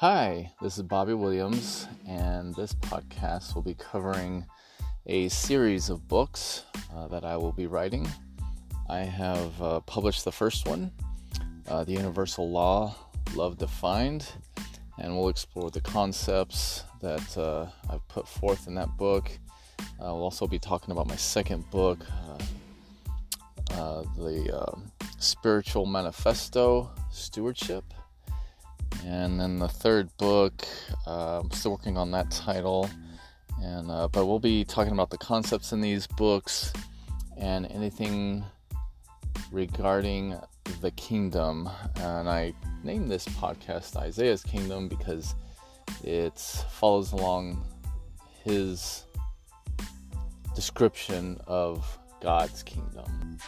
Hi, this is Bobby Williams, and this podcast will be covering a series of books uh, that I will be writing. I have uh, published the first one, uh, The Universal Law Love Defined, and we'll explore the concepts that uh, I've put forth in that book. Uh, we'll also be talking about my second book, uh, The Spiritual Manifesto Stewardship. And then the third book, uh, I'm still working on that title. And uh, but we'll be talking about the concepts in these books and anything regarding the kingdom. And I named this podcast Isaiah's Kingdom because it follows along his description of God's kingdom.